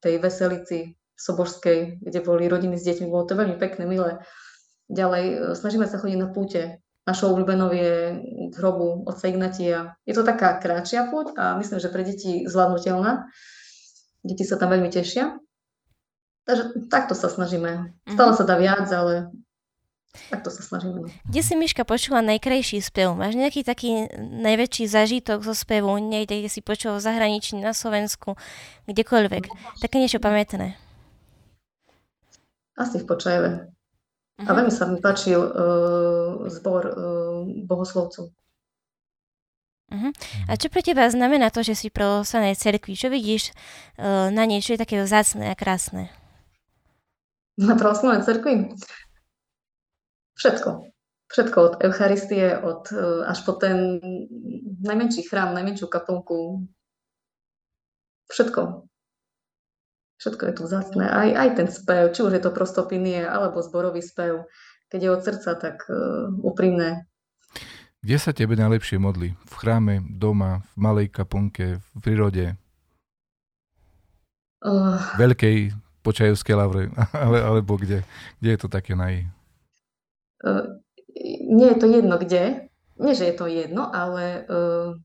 tej veselici Sobožskej, kde boli rodiny s deťmi. Bolo to veľmi pekné, milé. Ďalej e, snažíme sa chodiť na púte. Našou obľúbenou je k hrobu otca Ignatia. Je to taká kratšia púť a myslím, že pre deti zvládnutelná. Deti sa tam veľmi tešia. Takže takto sa snažíme. Stále mhm. sa dá viac, ale tak to sa snažíme. Kde si Miška počula najkrajší spev? Máš nejaký taký najväčší zažitok zo spevu? Niekde, kde si počula v zahraničí, na Slovensku, kdekoľvek. Také niečo pamätné. Asi v Počajeve. Uh-huh. A mhm. veľmi sa mi páčil uh, zbor uh, bohoslovcov. Uh-huh. A čo pre teba znamená to, že si pro sanej cerkvi? Čo vidíš uh, na nej, čo je také vzácne a krásne? Na pravoslavnej cerkvi? Všetko. Všetko od Eucharistie, od, e, až po ten najmenší chrám, najmenšiu kaplnku. Všetko. Všetko je tu vzácne. Aj, aj ten spev, či už je to prostopinie, alebo zborový spev. Keď je od srdca, tak uh, úprimné. Kde sa tebe najlepšie modli? V chráme, doma, v malej kaplnke, v prírode? Uh, Veľkej počajovskej lavre, <laughs> ale, alebo kde? Kde je to také naj, nie je to jedno kde, nie že je to jedno, ale uh,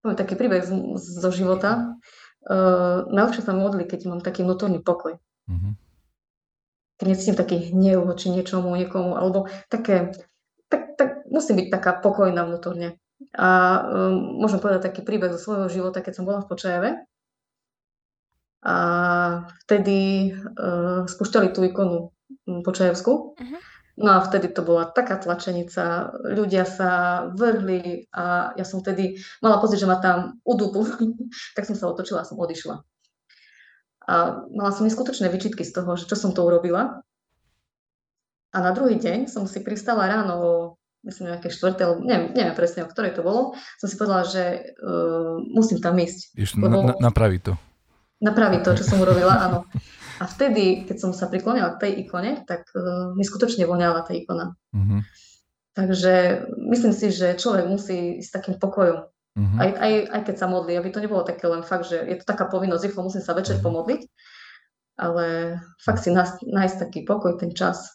poviem taký príbeh z, zo života. Uh, najlepšie sa modli, keď mám taký vnútorný pokoj. Mm-hmm. Keď necítim taký hnev voči niečomu, niekomu, alebo také, tak, tak musím byť taká pokojná vnútorne. A um, môžem povedať taký príbeh zo svojho života, keď som bola v Počajeve. A vtedy uh, spúšťali tú ikonu Počajevskú. Uh-huh. No a vtedy to bola taká tlačenica, ľudia sa vrhli a ja som vtedy mala pocit, že ma tam udúpu, <laughs> tak som sa otočila a som odišla. A mala som neskutočné vyčitky z toho, že čo som to urobila. A na druhý deň som si pristala ráno myslím nejaké štvrté, neviem, neviem presne, o ktorej to bolo, som si povedala, že uh, musím tam ísť. Ešte lebo... na, napraviť to. Napraviť to, čo som urobila, áno. <laughs> A vtedy, keď som sa priklonila k tej ikone, tak uh, mi skutočne voňala tá ikona. Mm-hmm. Takže myslím si, že človek musí s takým pokojom. Mm-hmm. Aj, aj, aj keď sa modlí, aby to nebolo také len fakt, že je to taká povinnosť, rýchlo musím sa večer mm-hmm. pomodliť, ale fakt si nájsť, nájsť taký pokoj, ten čas.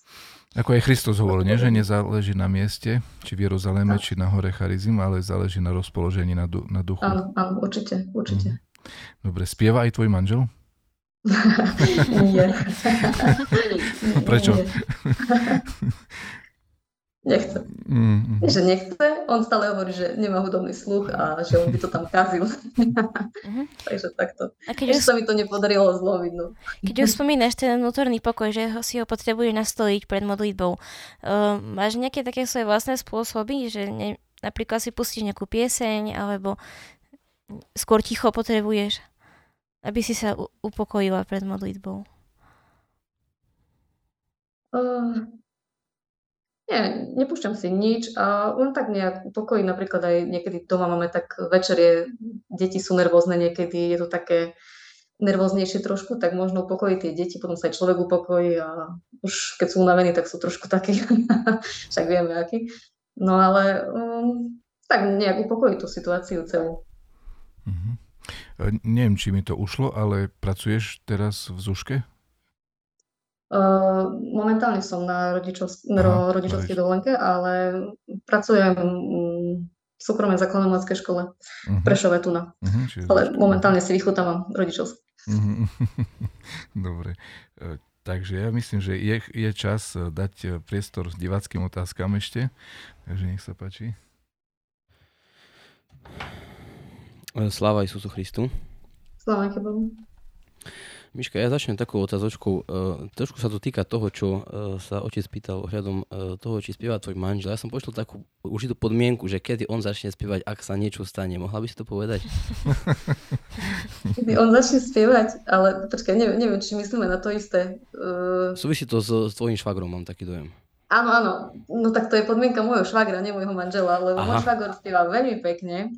Ako aj Kristus hovoril, nie, že nezáleží na mieste, či v Jeruzaleme, či na hore Charizim, ale záleží na rozpoložení na, du- na duchu. Áno, áno, určite, určite. Mm. Dobre, spieva aj tvoj manžel? Nie. Prečo? Nechce. Mm, mm. Že nechce, on stále hovorí, že nemá hudobný sluch a že on by to tam kazil. Uh-huh. <laughs> Takže takto. A keď už... sa mi to nepodarilo zloviť. No. Keď už spomínaš ten vnútorný pokoj, že ho si ho potrebuješ nastoliť pred modlitbou, uh, máš nejaké také svoje vlastné spôsoby, že ne, napríklad si pustíš nejakú pieseň, alebo skôr ticho potrebuješ? Aby si sa upokojila pred modlitbou? Uh, nie, nepúšťam si nič a on tak nejak upokojí, napríklad aj niekedy doma máme tak večer je, deti sú nervózne niekedy, je to také nervóznejšie trošku, tak možno upokojí tie deti, potom sa aj človek upokojí a už keď sú unavení, tak sú trošku takí, <laughs> však vieme aký. No ale um, tak nejak upokojí tú situáciu celú. Uh-huh. Neviem, či mi to ušlo, ale pracuješ teraz v Zuške? Uh, momentálne som na rodičovsk- Aha, rodičovskej dovolenke, ale pracujem v súkromnej základnej škole uh-huh. Prešove tu na. Uh-huh, ale momentálne si vychutávam rodičovskú. Uh-huh. <laughs> Dobre. Takže ja myslím, že je, je čas dať priestor diváckým otázkam ešte. Takže nech sa páči. Sláva Isusu Christu. Sláva Bohu. Miška, ja začnem takou otázočkou. Uh, trošku sa to týka toho, čo uh, sa otec pýtal ohľadom toho, či spieva tvoj manžel. Ja som počul takú určitú podmienku, že kedy on začne spievať, ak sa niečo stane. Mohla by si to povedať? kedy on začne spievať, ale počkaj, neviem, neviem či myslíme na to isté. Uh... Súvisí to s, s tvojim švagrom, mám taký dojem. Áno, áno. No tak to je podmienka môjho švagra, nie môjho manžela, lebo Aha. môj švagor spieva veľmi pekne.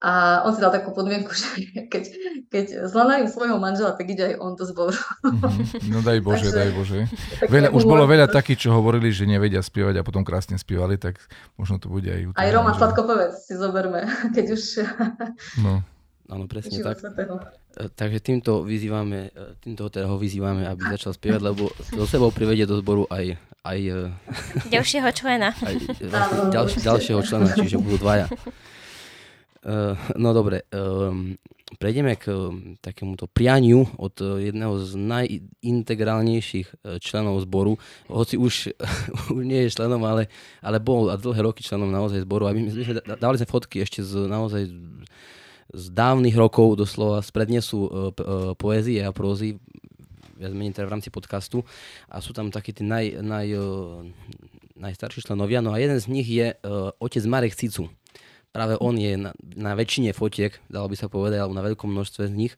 A on si dal takú podmienku, <laughs> že keď, keď zlanajú svojho manžela, tak ide aj on do zboru. Mm-hmm. No daj Bože, Takže, daj Bože. Veľa, už bolo veľa takých, čo hovorili, že nevedia spievať a potom krásne spievali, tak možno to bude aj... Aj Roman Sladkopovec si zoberme, <laughs> keď už... No. Áno, presne tak. Svetého. E, takže týmto vyzývame, e, týmto teda ho vyzývame, aby začal spievať, lebo so sebou privedie do zboru aj, aj e, ďalšieho člena. Aj, vlastne ďalší, ďalšieho člena, čiže budú dvaja. Uh, no dobre, um, prejdeme k um, takémuto prianiu od uh, jedného z najintegrálnejších uh, členov zboru, hoci už, <laughs> už nie je členom, ale, ale bol a dlhé roky členom naozaj zboru. A my, my sme dávali sme fotky ešte z naozaj z dávnych rokov, doslova z prednesu poézie a prózy, viac menej teda v rámci podcastu. A sú tam takí tí naj, naj, najstarší členovia. No a jeden z nich je otec Marek Cicu práve on je na, na väčšine fotiek, dalo by sa povedať, alebo na veľkom množstve z nich.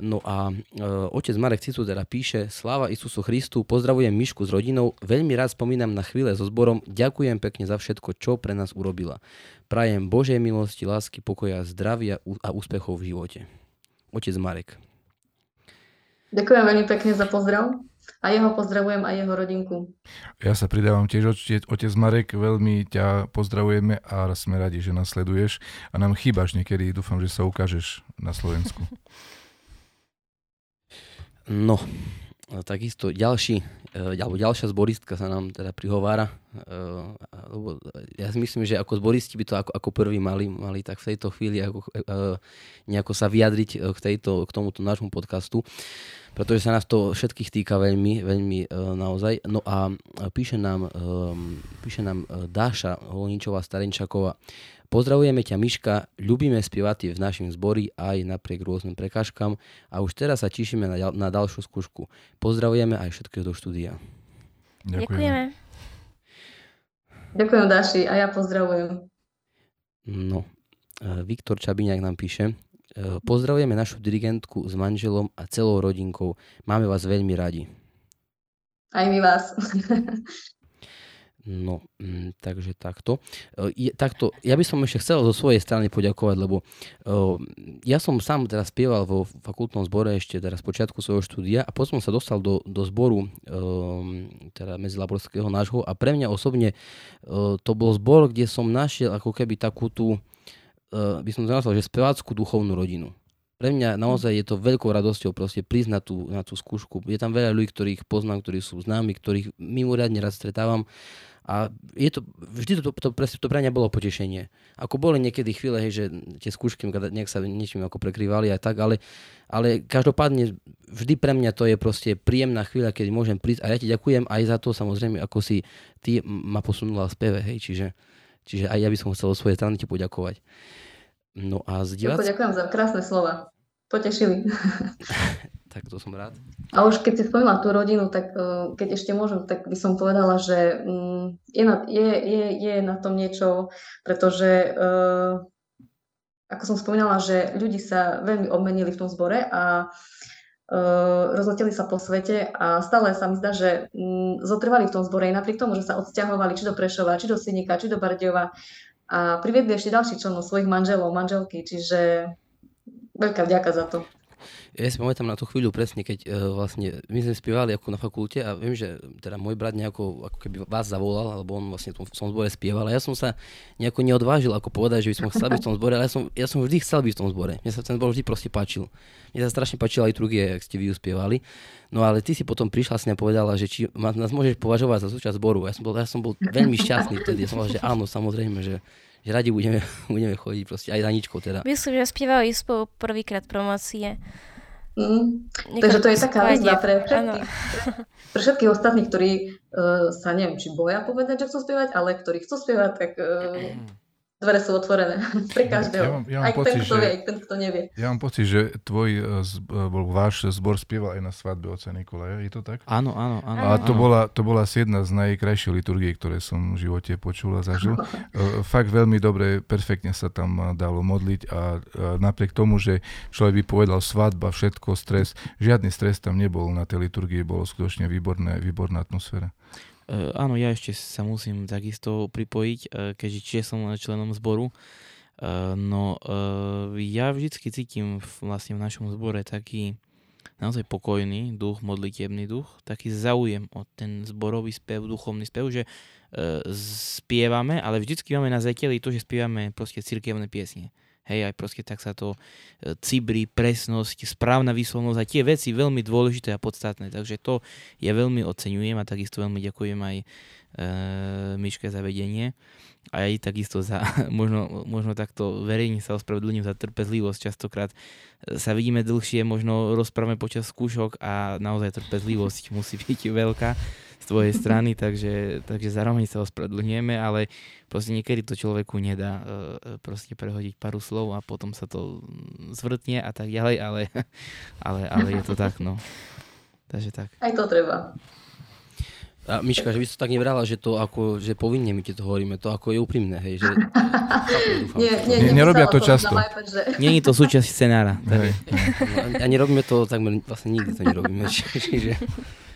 No a e, otec Marek Cicu teda píše Sláva Isusu Christu, pozdravujem Mišku s rodinou, veľmi rád spomínam na chvíle so zborom, ďakujem pekne za všetko, čo pre nás urobila. Prajem Božej milosti, lásky, pokoja, zdravia a úspechov v živote. Otec Marek. Ďakujem veľmi pekne za pozdrav. A jeho pozdravujem a jeho rodinku. Ja sa pridávam tiež, otec Marek, veľmi ťa pozdravujeme a sme radi, že nás sleduješ a nám chýbaš niekedy, dúfam, že sa ukážeš na Slovensku. No, takisto ďalší, e, alebo ďalšia zboristka sa nám teda prihovára. E, ja si myslím, že ako zboristi by to ako, ako prvý mali, mali tak v tejto chvíli ako, e, nejako sa vyjadriť k, tejto, k tomuto nášmu podcastu pretože sa nás to všetkých týka veľmi, veľmi naozaj. No a píše nám, píše nám Dáša Holničová Starenčaková. Pozdravujeme ťa Miška, ľubíme spievať v našom zbori aj napriek rôznym prekážkam a už teraz sa tešíme na, na ďalšiu skúšku. Pozdravujeme aj všetkých do štúdia. Ďakujeme. Ďakujem Dáši a ja pozdravujem. No, Viktor Čabiňák nám píše, Eh, pozdravujeme našu dirigentku s manželom a celou rodinkou. Máme vás veľmi radi. Aj my vás. <laughs> No, mm, takže takto. Je, takto. Ja by som ešte chcel zo svojej strany poďakovať, lebo uh, ja som sám teraz spieval vo fakultnom zbore ešte teraz počiatku svojho štúdia a potom sa dostal do, do zboru uh, teda medzilaborského nášho a pre mňa osobne uh, to bol zbor, kde som našiel ako keby takú tú uh, by som to nazval, že spevácku duchovnú rodinu. Pre mňa naozaj je to veľkou radosťou proste prísť na tú, na tú skúšku. Je tam veľa ľudí, ktorých poznám, ktorí sú známi, ktorých mimoriadne raz stretávam a je to, vždy to, to, to, to pre mňa bolo potešenie. Ako boli niekedy chvíle, hej, že tie skúšky nejak sa niečím ako prekrývali a tak, ale, ale každopádne vždy pre mňa to je proste príjemná chvíľa, keď môžem prísť a ja ti ďakujem aj za to samozrejme, ako si ty ma posunula v speve, hej, čiže, čiže aj ja by som chcel svojej strany ti poďakovať. No a z divac... Ďakujem za krásne slova. Potešili. <laughs> tak to som rád. A už keď si spomínala tú rodinu, tak uh, keď ešte môžem, tak by som povedala, že um, je, na, je, je, je na tom niečo, pretože uh, ako som spomínala, že ľudí sa veľmi obmenili v tom zbore a uh, rozleteli sa po svete a stále sa mi zdá, že um, zotrvali v tom zbore aj napriek tomu, že sa odsťahovali či do Prešova, či do Synika, či do Bardiova a priviedli ešte ďalších členov, svojich manželov, manželky, čiže veľká vďaka za to. Ja si pamätám na tú chvíľu presne, keď uh, vlastne my sme spievali ako na fakulte a viem, že teda môj brat nejako ako keby vás zavolal, alebo on vlastne v tom zbore spieval a ja som sa nejako neodvážil ako povedať, že by som chcel byť v tom zbore, ale ja som, ja som vždy chcel byť v tom zbore. Mne sa ten zbor vždy proste páčil. Mne sa strašne páčila aj trugie, ak ste vy spievali. No ale ty si potom prišla si a povedala, že či nás môžeš považovať za súčasť zboru. Ja som bol, ja som bol veľmi šťastný vtedy. Ja som povedal, že áno, samozrejme, že že radi budeme, <laughs> budeme chodiť proste aj za ničkou teda. Myslím, že spievali spolu prvýkrát promocie. Mm, takže to je taká výzva pre všetkých, <laughs> pre všetkých ostatných, ktorí uh, sa neviem, či boja povedať, že chcú spievať, ale ktorí chcú spievať, tak uh, dvere sú otvorené <laughs> pre každého. Ja mám, ja mám aj pocit, ten, kto že, vie, aj ten, kto nevie. Ja mám pocit, že tvoj, e, e, bol váš zbor spieval aj na svadbe oca Nikolaja, je to tak? Áno, áno. áno a to, áno. Bola, to bola asi jedna z najkrajších liturgií, ktoré som v živote počul a zažil. <laughs> E, fakt veľmi dobre, perfektne sa tam dalo modliť a napriek tomu, že človek by povedal svadba, všetko, stres, žiadny stres tam nebol na tej liturgii, bolo skutočne výborné, výborná atmosféra. Uh, áno, ja ešte sa musím takisto pripojiť, uh, keďže čiže som členom zboru. Uh, no ja vždycky cítim vlastne v našom zbore taký naozaj pokojný duch, modlitebný duch, taký záujem o ten zborový spev, duchovný spev, že spievame, ale vždycky máme na zreteli to, že spievame proste cirkevné piesne. Hej, aj proste tak sa to e, cibri, presnosť, správna výslovnosť a tie veci veľmi dôležité a podstatné. Takže to ja veľmi oceňujem a takisto veľmi ďakujem aj e, Myške za vedenie. A aj takisto za, <laughs> možno, možno takto verejne sa ospravedlním za trpezlivosť. Častokrát e, sa vidíme dlhšie, možno rozprávame počas skúšok a naozaj trpezlivosť <laughs> musí byť veľká z tvojej strany, <laughs> takže, takže zároveň sa ospravedlňujeme, ale proste niekedy to človeku nedá e, e, proste prehodiť paru slov a potom sa to zvrtne a tak ďalej, ale, <laughs> ale, ale je to tak, no. Takže tak. Aj to treba. A Miška, že by si to tak nebrala, že to ako, že povinne my ti to hovoríme, to ako je úprimné, hej, že... <laughs> nie, nie, nie, nerobia to často. že... Je to súčasť scenára. No, a nerobíme to takmer, vlastne nikdy to nerobíme, čiže...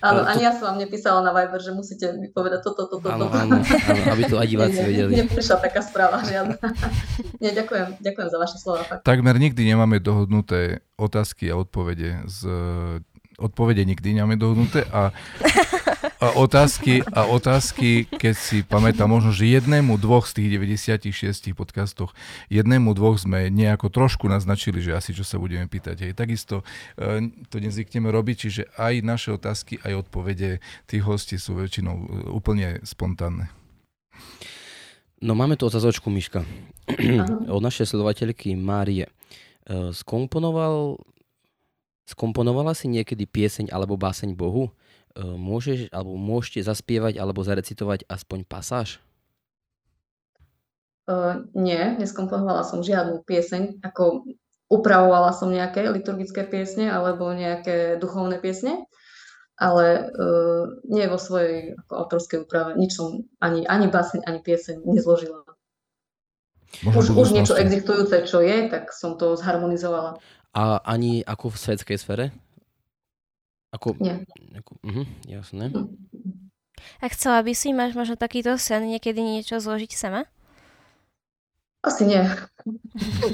Áno, to... ani ja som vám nepísala na Viber, že musíte mi povedať toto, toto, toto. Áno, áno, áno, aby to aj diváci <laughs> vedeli. Neprišla taká správa žiadna. <laughs> Nie, ďakujem, ďakujem za vaše slova. Fakt. Takmer nikdy nemáme dohodnuté otázky a odpovede z odpovede nikdy nemáme dohodnuté a, a, otázky, a otázky, keď si pamätám, možno, že jednému, dvoch z tých 96 podcastoch, jednému, dvoch sme nejako trošku naznačili, že asi čo sa budeme pýtať. Hej. Takisto e, to nezvykneme robiť, čiže aj naše otázky, aj odpovede tých hostí sú väčšinou e, úplne spontánne. No máme tu otázočku, Miška. Od našej sledovateľky Márie. E, skomponoval Skomponovala si niekedy pieseň alebo báseň Bohu? E, môžeš alebo môžete zaspievať alebo zarecitovať aspoň pasáž? Uh, nie, neskomponovala som žiadnu pieseň, ako upravovala som nejaké liturgické piesne alebo nejaké duchovné piesne, ale uh, nie vo svojej ako autorskej úprave. Nič som ani, ani báseň, ani pieseň nezložila. už, už niečo existujúce, čo je, tak som to zharmonizovala. A ani ako v svetskej sfere? Ako, Nie. Ako, uh-huh, jasné. A chcela by si, máš možno takýto sen, niekedy niečo zložiť sama? Asi nie.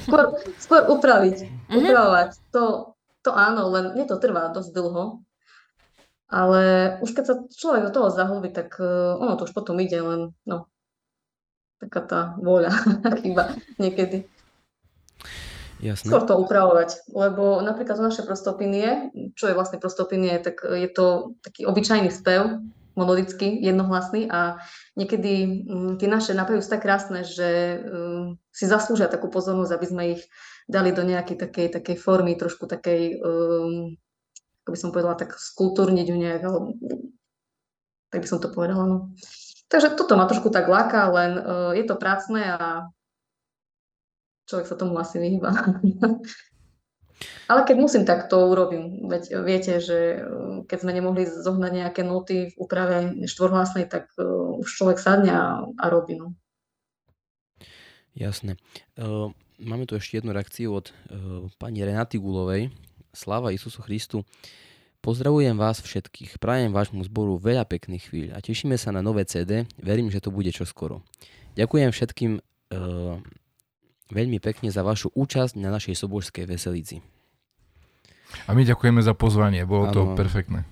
skôr, skôr upraviť, uh-huh. upravovať. To, to áno, len mne to trvá dosť dlho. Ale už keď sa človek do toho zahlbí, tak uh, ono to už potom ide, len no, taká tá vôľa <laughs> chyba niekedy. Jasne. skôr to upravovať, lebo napríklad to naše prostopinie, čo je vlastne prostopinie, tak je to taký obyčajný spev, monodický, jednohlasný a niekedy um, tie naše napevy sú tak krásne, že um, si zaslúžia takú pozornosť, aby sme ich dali do nejakej takej, takej formy, trošku takej, um, ako by som povedala, tak skultúrniť ju nejak, alebo tak by som to povedala. No. Takže toto ma trošku tak láka, len uh, je to prácne a človek sa tomu asi vyhýba. <laughs> Ale keď musím, tak to urobím. Veď viete, že uh, keď sme nemohli zohnať nejaké noty v úprave štvorhlasnej, tak uh, už človek sadne a, a robí. No. Jasné. Uh, máme tu ešte jednu reakciu od uh, pani Renaty Gulovej. Sláva Isusu Christu. Pozdravujem vás všetkých. Prajem vášmu zboru veľa pekných chvíľ a tešíme sa na nové CD. Verím, že to bude čoskoro. Ďakujem všetkým uh, veľmi pekne za vašu účasť na našej sobožskej veselici. A my ďakujeme za pozvanie, bolo ano. to perfektné.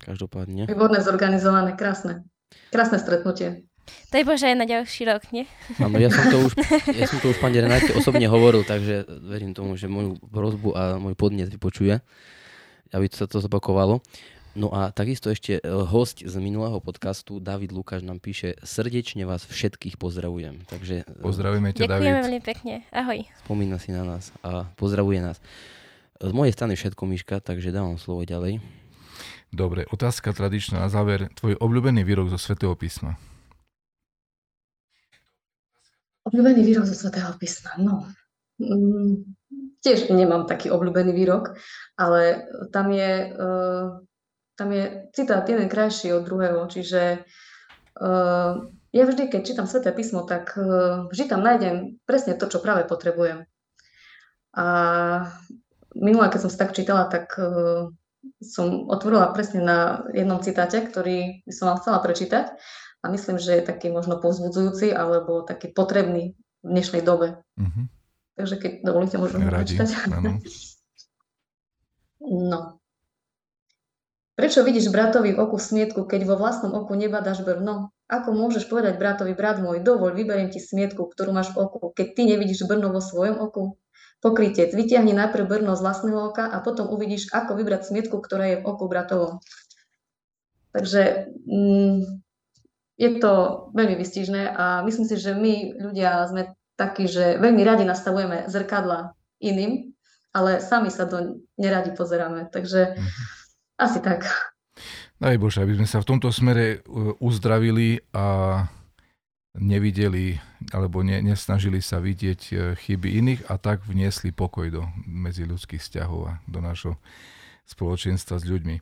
Každopádne. Výborné zorganizované, krásne. Krásne stretnutie. Daj Bože aj na ďalší rok, nie? Áno, ja som to už, <laughs> ja som to už pani Renáte osobne hovoril, takže verím tomu, že moju prozbu a môj podnet vypočuje, aby sa to zopakovalo. No a takisto ešte e, host z minulého podcastu, David Lukáš, nám píše srdečne vás všetkých pozdravujem. Takže, e, Pozdravujeme ťa, Ďakujeme veľmi pekne. Ahoj. Spomína si na nás a pozdravuje nás. Z mojej strany všetko, Miška, takže dávam slovo ďalej. Dobre, otázka tradičná na záver. Tvoj obľúbený výrok zo Svetého písma? Obľúbený výrok zo Svetého písma, no. Mm, tiež nemám taký obľúbený výrok, ale tam je... Uh, tam je citát jeden krajší od druhého, čiže uh, ja vždy, keď čítam Sveté písmo, tak uh, vždy tam nájdem presne to, čo práve potrebujem. A minule, keď som si tak čítala, tak uh, som otvorila presne na jednom citáte, ktorý by som vám chcela prečítať a myslím, že je taký možno povzbudzujúci alebo taký potrebný v dnešnej dobe. Mm-hmm. Takže keď dovolíte, môžem ho prečítať. <laughs> no. Prečo vidíš bratovi v oku smietku, keď vo vlastnom oku nebadáš brno? Ako môžeš povedať bratovi, brat môj, dovoľ, vyberiem ti smietku, ktorú máš v oku, keď ty nevidíš brno vo svojom oku? Pokrytec, vytiahni najprv brno z vlastného oka a potom uvidíš, ako vybrať smietku, ktorá je v oku bratovom. Takže mm, je to veľmi vystižné a myslím si, že my ľudia sme takí, že veľmi radi nastavujeme zrkadla iným, ale sami sa to neradi pozeráme. Takže mm-hmm asi tak. Daj Bože, aby sme sa v tomto smere e, uzdravili a nevideli alebo ne, nesnažili sa vidieť e, chyby iných a tak vniesli pokoj do medziľudských vzťahov a do nášho spoločenstva s ľuďmi.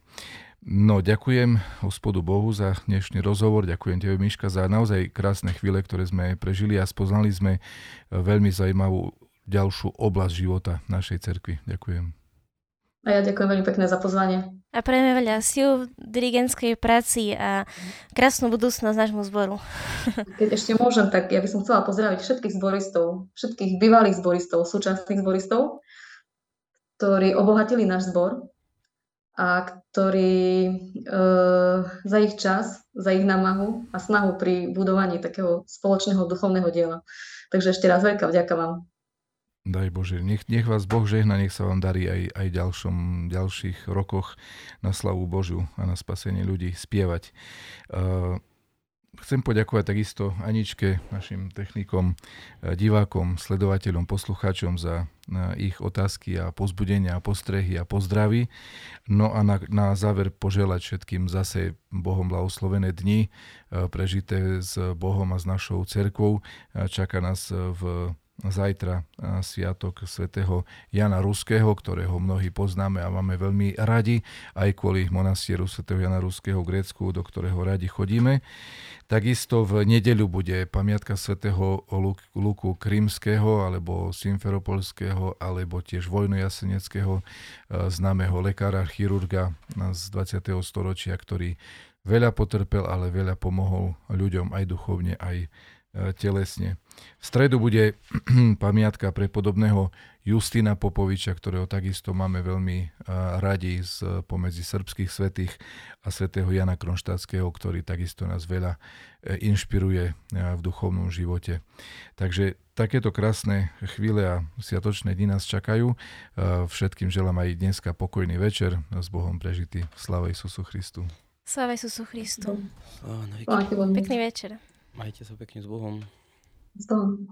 No, ďakujem hospodu Bohu za dnešný rozhovor, ďakujem tebe Miška za naozaj krásne chvíle, ktoré sme prežili a spoznali sme e, veľmi zaujímavú ďalšiu oblasť života našej cerkvy. Ďakujem. A ja ďakujem veľmi pekne za pozvanie. A prejme veľa síl dirigentskej práci a krásnu budúcnosť nášmu zboru. Keď ešte môžem, tak ja by som chcela pozdraviť všetkých zboristov, všetkých bývalých zboristov, súčasných zboristov, ktorí obohatili náš zbor a ktorí e, za ich čas, za ich námahu a snahu pri budovaní takého spoločného duchovného diela. Takže ešte raz veľká vďaka vám. Daj Bože, nech, nech vás Boh žehna, nech sa vám darí aj, aj ďalšom, ďalších rokoch na slavu Božiu a na spasenie ľudí spievať. Uh, chcem poďakovať takisto Aničke, našim technikom, divákom, sledovateľom, poslucháčom za ich otázky a pozbudenia, a postrehy a pozdravy. No a na, na záver poželať všetkým zase Bohom blahoslovené dni, prežité s Bohom a s našou cerkvou. Čaká nás v zajtra sviatok svätého Jana Ruského, ktorého mnohí poznáme a máme veľmi radi, aj kvôli monastieru svätého Jana Ruského v Grécku, do ktorého radi chodíme. Takisto v nedeľu bude pamiatka svätého Luku Krímskeho alebo Simferopolského alebo tiež vojnojaseneckého známeho lekára, chirurga z 20. storočia, ktorý veľa potrpel, ale veľa pomohol ľuďom aj duchovne, aj E, telesne. V stredu bude <clears throat> pamiatka pre podobného Justina Popoviča, ktorého takisto máme veľmi e, radi z pomedzi srbských svetých a svätého Jana Kronštátskeho, ktorý takisto nás veľa e, inšpiruje v duchovnom živote. Takže takéto krásne chvíle a sviatočné dni nás čakajú. Všetkým želám aj dneska pokojný večer s Bohom prežitý. Sláva Isusu Christu. Sláva Isusu Christu. Pekný večer. Majte sa pekne s Bohom. S Bohom.